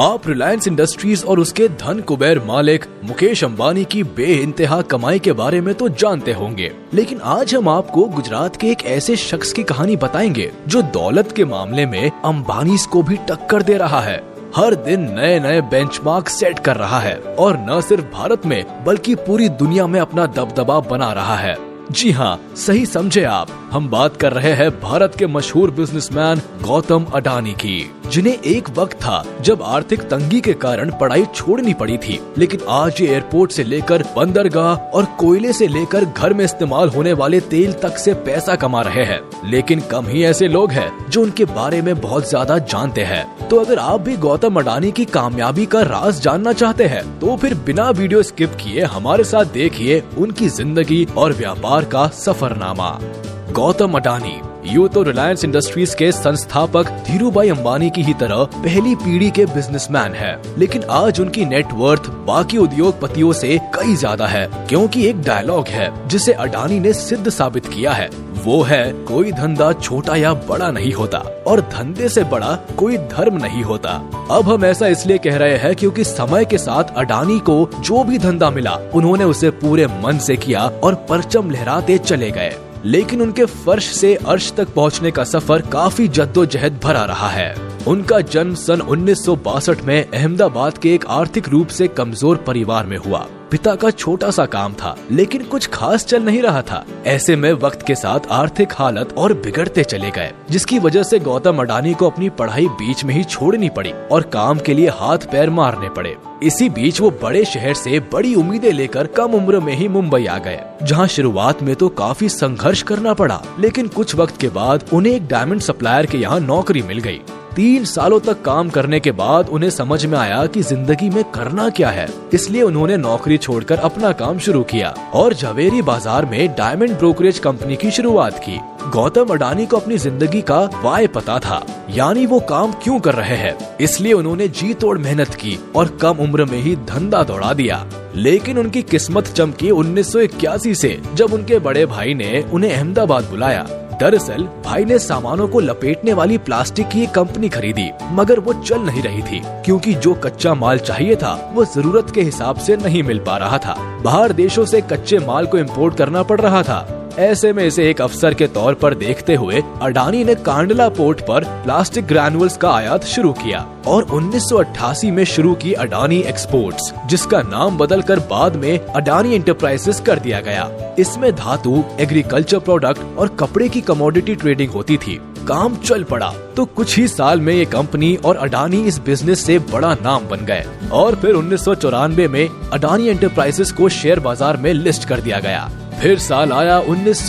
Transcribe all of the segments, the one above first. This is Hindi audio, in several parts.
आप रिलायंस इंडस्ट्रीज़ और उसके धन कुबेर मालिक मुकेश अंबानी की बेइंतहा कमाई के बारे में तो जानते होंगे। लेकिन आज हम आपको गुजरात के एक ऐसे शख्स की कहानी बताएँगे, जो दौलत के मामले में अंबानी को भी टक्कर दे रहा है। हर दिन नए नए बेंचमार्क सेट कर रहा है और न सिर्फ़ भारत में, बल्कि पूरी दुनिया में अपना दबदबा बना रहा है। जी हाँ सही समझे आप। हम बात कर रहे हैं भारत के मशहूर बिजनेसमैन गौतम अडानी की, जिन्हें एक वक्त था जब आर्थिक तंगी के कारण पढ़ाई छोड़नी पड़ी थी, लेकिन आज ये एयरपोर्ट से लेकर बंदरगाह और कोयले से लेकर घर में इस्तेमाल होने वाले तेल तक से पैसा कमा रहे हैं। लेकिन कम ही ऐसे लोग हैं, जो उनके बारे में बहुत ज़्यादा जानते हैं। तो अगर आप भी गौतम अडानी की कामयाबी का राज जानना चाहते हैं तो फिर बिना वीडियो स्किप किए हमारे साथ देखिए उनकी ज़िंदगी और व्यापार का सफरनामा। गौतम अडानी यू तो रिलायंस इंडस्ट्रीज़ के संस्थापक धीरूभाई अंबानी की ही तरह पहली पीढ़ी के बिजनेसमैन है। लेकिन आज उनकी नेटवर्थ बाकी उद्योगपतियों से कई ज़्यादा है, क्योंकि एक डायलॉग है, जिसे अडानी ने सिद्ध साबित किया है। वो है, कोई धंधा छोटा या बड़ा नहीं होता, और धंधे से बड़ा कोई धर्म नहीं होता। अब हम ऐसा इसलिए कह रहे हैं क्योंकि समय के साथ अडानी को जो भी धंधा मिला, उन्होंने उसे पूरे मन से किया और परचम लहराते चले गए। लेकिन उनके फर्श से अर्श तक पहुँचने का सफ़र काफ़ी जद्दोजहद भरा रहा है। उनका जन्म सन उन्नीस सौ बासठ में अहमदाबाद के एक आर्थिक रूप से कमज़ोर परिवार में हुआ। पिता का छोटा सा काम था, लेकिन कुछ खास चल नहीं रहा था। ऐसे में वक्त के साथ आर्थिक हालत और बिगड़ते चले गए, जिसकी वजह से गौतम अडानी को अपनी पढ़ाई बीच में ही छोड़नी पड़ी और काम के लिए हाथ पैर मारने पड़े। इसी बीच वो बड़े शहर से बड़ी उम्मीदें लेकर कम उम्र में ही मुंबई आ गए, जहाँ शुरुआत में तो काफ़ी संघर्ष करना पड़ा, लेकिन कुछ वक्त के बाद उन्हें एक डायमंड सप्लायर के यहाँ नौकरी मिल गई। तीन सालों तक काम करने के बाद उन्हें समझ में आया कि ज़िंदगी में करना क्या है। इसलिए उन्होंने नौकरी छोड़कर अपना काम शुरू किया और जवेरी बाज़ार में डायमंड ब्रोकरेज कंपनी की शुरुआत की। गौतम अडानी को अपनी ज़िंदगी का वाय पता था, यानी वो काम क्यों कर रहे हैं। इसलिए उन्होंने जी तोड़ मेहनत की और कम उम्र में ही धंधा दौड़ा दिया। लेकिन उनकी किस्मत चमकी उन्नीस से जब उनके बड़े भाई ने उन्हें अहमदाबाद बुलाया। दरअसल, भाई ने सामानों को लपेटने वाली प्लास्टिक की एक कंपनी खरीदी, मगर वो चल नहीं रही थी, क्योंकि जो कच्चा माल चाहिए था, वो ज़रूरत के हिसाब से नहीं मिल पा रहा था। बाहर देशों से कच्चे माल को इम्पोर्ट करना पड़ रहा था। ऐसे में इसे एक अफसर के तौर पर देखते हुए अडानी ने कांडला पोर्ट पर प्लास्टिक ग्रैनुअल्स का आयात शुरू किया और 1988 में शुरू की अडानी एक्सपोर्ट्स, जिसका नाम बदलकर बाद में अडानी इंटरप्राइजेस कर दिया गया। इसमें धातु, एग्रीकल्चर प्रोडक्ट और कपड़े की कमोडिटी ट्रेडिंग होती थी। काम चल पड़ा। तो कुछ ही साल में ये कंपनी और अडानी इस बिज़नेस से बड़ा नाम बन गए। और फिर उन्नीस सौ चौरानवे में अडानी एंटरप्राइजेस को शेयर बाज़ार में लिस्ट कर दिया गया। फिर साल आया उन्नीस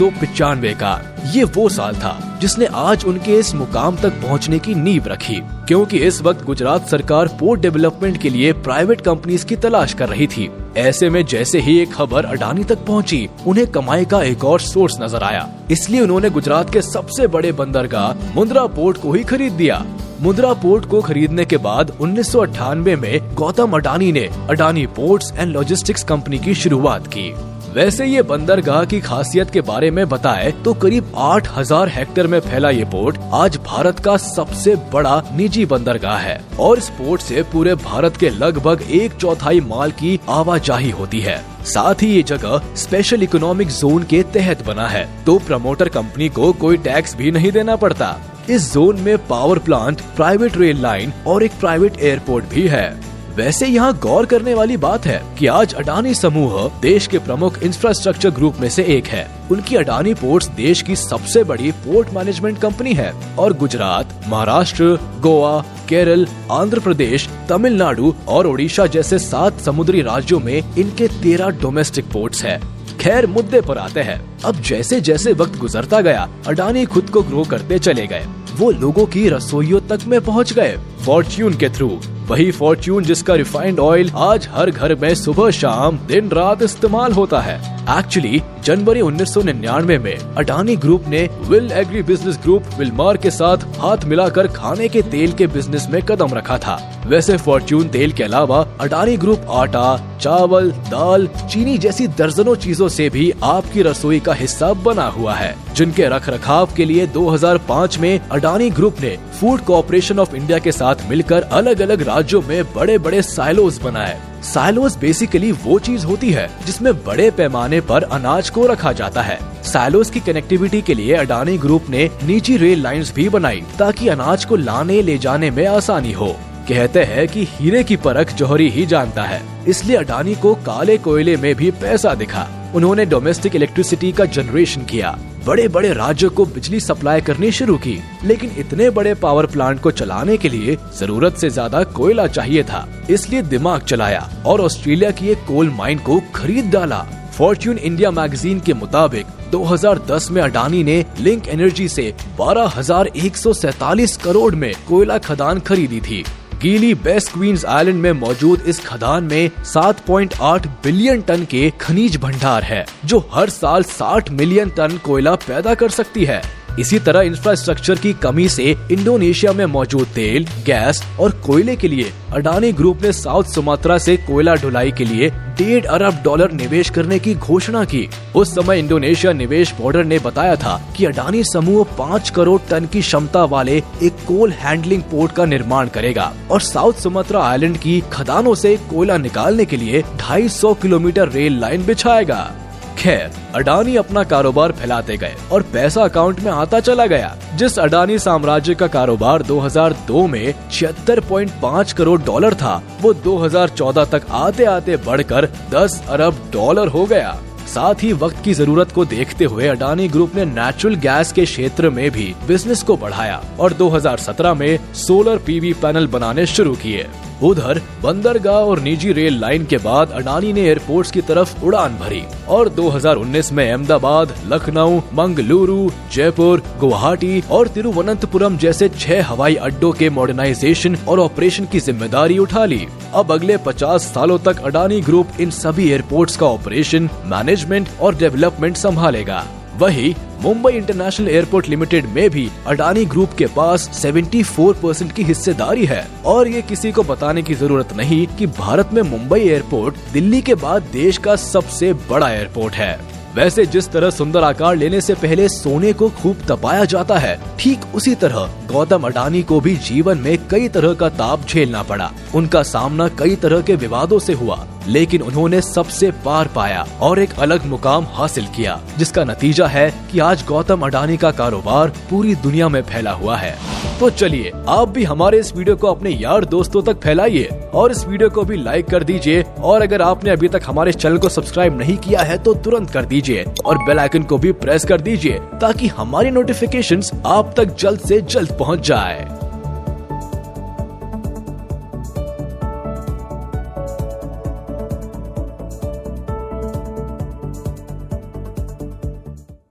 का। ये वो साल था। जिसने आज उनके इस मुकाम तक पहुँचने की नींव रखी क्योंकि इस वक्त गुजरात सरकार पोर्ट डेवलपमेंट के लिए प्राइवेट कंपनीज़ की तलाश कर रही थी। ऐसे में जैसे ही एक खबर अडानी तक पहुँची, उन्हें कमाई का एक और सोर्स नज़र आया। इसलिए उन्होंने गुजरात के सबसे बड़े बंदरगाह मुंद्रा पोर्ट को ही खरीद दिया। मुद्रा पोर्ट को खरीदने के बाद उन्नीस सौ अठानवे में गौतम अडानी ने Adani ports and logistics company की शुरुआत की। वैसे ये बंदरगाह की खासियत के बारे में बताए तो करीब 8000 हेक्टेयर में फैला ये पोर्ट आज भारत का सबसे बड़ा निजी बंदरगाह है। और इस पोर्ट से पूरे भारत के लगभग एक चौथाई माल की आवाजाही होती है। साथ ही ये जगह स्पेशल इकोनॉमिक जोन के तहत बना है। तो प्रमोटर कंपनी को कोई टैक्स भी नहीं देना पड़ता। इस जोन में power plant private rail line और एक प्राइवेट एयरपोर्ट भी है। वैसे यहाँ गौर करने वाली बात है कि आज अडानी समूह देश के प्रमुख इंफ्रास्ट्रक्चर ग्रुप में से एक है। उनकी अडानी पोर्ट्स देश की सबसे बड़ी पोर्ट मैनेजमेंट कंपनी है और गुजरात, महाराष्ट्र, गोवा, केरल, आंध्र प्रदेश, तमिलनाडु और ओडिशा जैसे सात समुद्री राज्यों में इनके तेरह डोमेस्टिक पोर्ट्स है। खैर, मुद्दे पर आते हैं। अब जैसे जैसे वक्त गुजरता गया, अडानी खुद को ग्रो करते चले गए। वो लोगों की रसोइयों तक में पहुँच गए फॉर्च्यून के थ्रू वही फॉर्च्यून जिसका रिफाइंड ऑयल आज हर घर में सुबह शाम दिन रात इस्तेमाल होता है। एक्चुअली जनवरी 1999 में अडानी ग्रुप ने will agri business group Wilmar के साथ हाथ मिलाकर खाने के तेल के बिज़नेस में कदम रखा था। वैसे फॉर्च्यून तेल के अलावा अडानी ग्रुप आटा, चावल, दाल, चीनी जैसी दर्जनों चीज़ों से भी आपकी रसोई का हिस्सा बना हुआ है, जिनके रख रखाव के लिए 2005 में अडानी ग्रुप ने फ़ूड कॉरपोरेशन ऑफ़ इंडिया के साथ मिलकर अलग अलग राज्यों में बड़े बड़े साइलोज बनाए। साइलोज बेसिकली वो चीज़ होती है, जिसमें बड़े पैमाने पर अनाज को रखा जाता है। साइलोज की कनेक्टिविटी के लिए अडानी ग्रुप ने निजी रेल लाइंस भी बनाई, ताकि अनाज को लाने, ले जाने में आसानी हो। कहते हैं कि हीरे की परख जौहरी ही जानता है। इसलिए अडानी को काले कोयले में भी पैसा दिखा। उन्होंने डोमेस्टिक इलेक्ट्रिसिटी का जनरेशन किया। बड़े बड़े राज्यों को बिजली सप्लाई करनी शुरू की। लेकिन इतने बड़े पावर प्लांट को चलाने के लिए ज़रूरत से ज़्यादा कोयला चाहिए था। इसलिए दिमाग चलाया और ऑस्ट्रेलिया की एक कोल माइन को खरीद डाला। फॉर्च्यून इंडिया मैगजीन के मुताबिक 2010 में अडानी ने लिंक एनर्जी से बारह करोड़ में कोयला खदान खरीदी थी। गीली बेस्ट क्वींस आइलैंड में मौजूद इस खदान में 7.8 बिलियन टन के खनिज भंडार है, जो हर साल 60 मिलियन टन कोयला पैदा कर सकती है। इसी तरह इंफ्रास्ट्रक्चर की कमी से इंडोनेशिया में मौजूद तेल गैस और कोयले के लिए अडानी ग्रुप ने साउथ सुमात्रा से कोयला ढुलाई के लिए डेढ़ अरब डॉलर निवेश करने की घोषणा की। उस समय इंडोनेशिया निवेश बोर्डर ने बताया था कि अडानी समूह पाँच करोड़ टन की क्षमता वाले एक कोल हैंडलिंग पोर्ट का निर्माण करेगा और साउथ सुमात्रा आइलैंड की खदानों से कोयला निकालने के लिए 250 किलोमीटर रेल लाइन बिछाएगा। खैर, अडानी अपना कारोबार फैलाते गए और पैसा अकाउंट में आता चला गया, जिस अडानी साम्राज्य का कारोबार 2002 में छिहत्तर करोड़ डॉलर था, वो 2014 तक आते आते बढ़कर 10 अरब डॉलर हो गया। साथ ही वक्त की ज़रूरत को देखते हुए अडानी ग्रुप ने नेचुरल गैस के क्षेत्र में भी बिज़नेस को बढ़ाया और 2017 में सोलर पीवी पैनल बनाने शुरू किए। उधर बंदरगाह और निजी रेल लाइन के बाद अडानी ने एयरपोर्ट्स की तरफ़ उड़ान भरी और 2019 में अहमदाबाद, लखनऊ, मंगलुरु, जयपुर, गुवाहाटी और तिरुवनंतपुरम जैसे छह हवाई अड्डों के मॉडर्नाइजेशन और ऑपरेशन की ज़िम्मेदारी उठा ली। अब अगले 50 सालों तक अडानी ग्रुप इन सभी एयरपोर्ट्स का ऑपरेशन, मैनेजमेंट और डेवलपमेंट संभालेगा। वही मुंबई इंटरनेशनल एयरपोर्ट लिमिटेड में भी अडानी ग्रुप के पास 74 परसेंट की हिस्सेदारी है। और ये किसी को बताने की ज़रूरत नहीं कि भारत में मुंबई एयरपोर्ट दिल्ली के बाद देश का सबसे बड़ा एयरपोर्ट है। वैसे जिस तरह सुंदर आकार लेने से पहले सोने को खूब तपाया जाता है, ठीक उसी तरह गौतम अडानी को भी जीवन में कई तरह का ताप झेलना पड़ा। उनका सामना कई तरह के विवादों से हुआ, लेकिन उन्होंने सबसे पार पाया और एक अलग मुकाम हासिल किया, जिसका नतीजा है कि आज गौतम अडानी का कारोबार पूरी दुनिया में फैला हुआ है। तो चलिए, आप भी हमारे इस वीडियो को अपने यार दोस्तों तक फैलाइए और इस वीडियो को भी लाइक कर दीजिए और अगर आपने अभी तक हमारे चैनल को सब्सक्राइब नहीं किया है तो तुरंत कर दीजिए और बेल आइकन को भी प्रेस कर दीजिए ताकि हमारी नोटिफिकेशन आप तक जल्द ऐसी जल्द पहुँच जाए।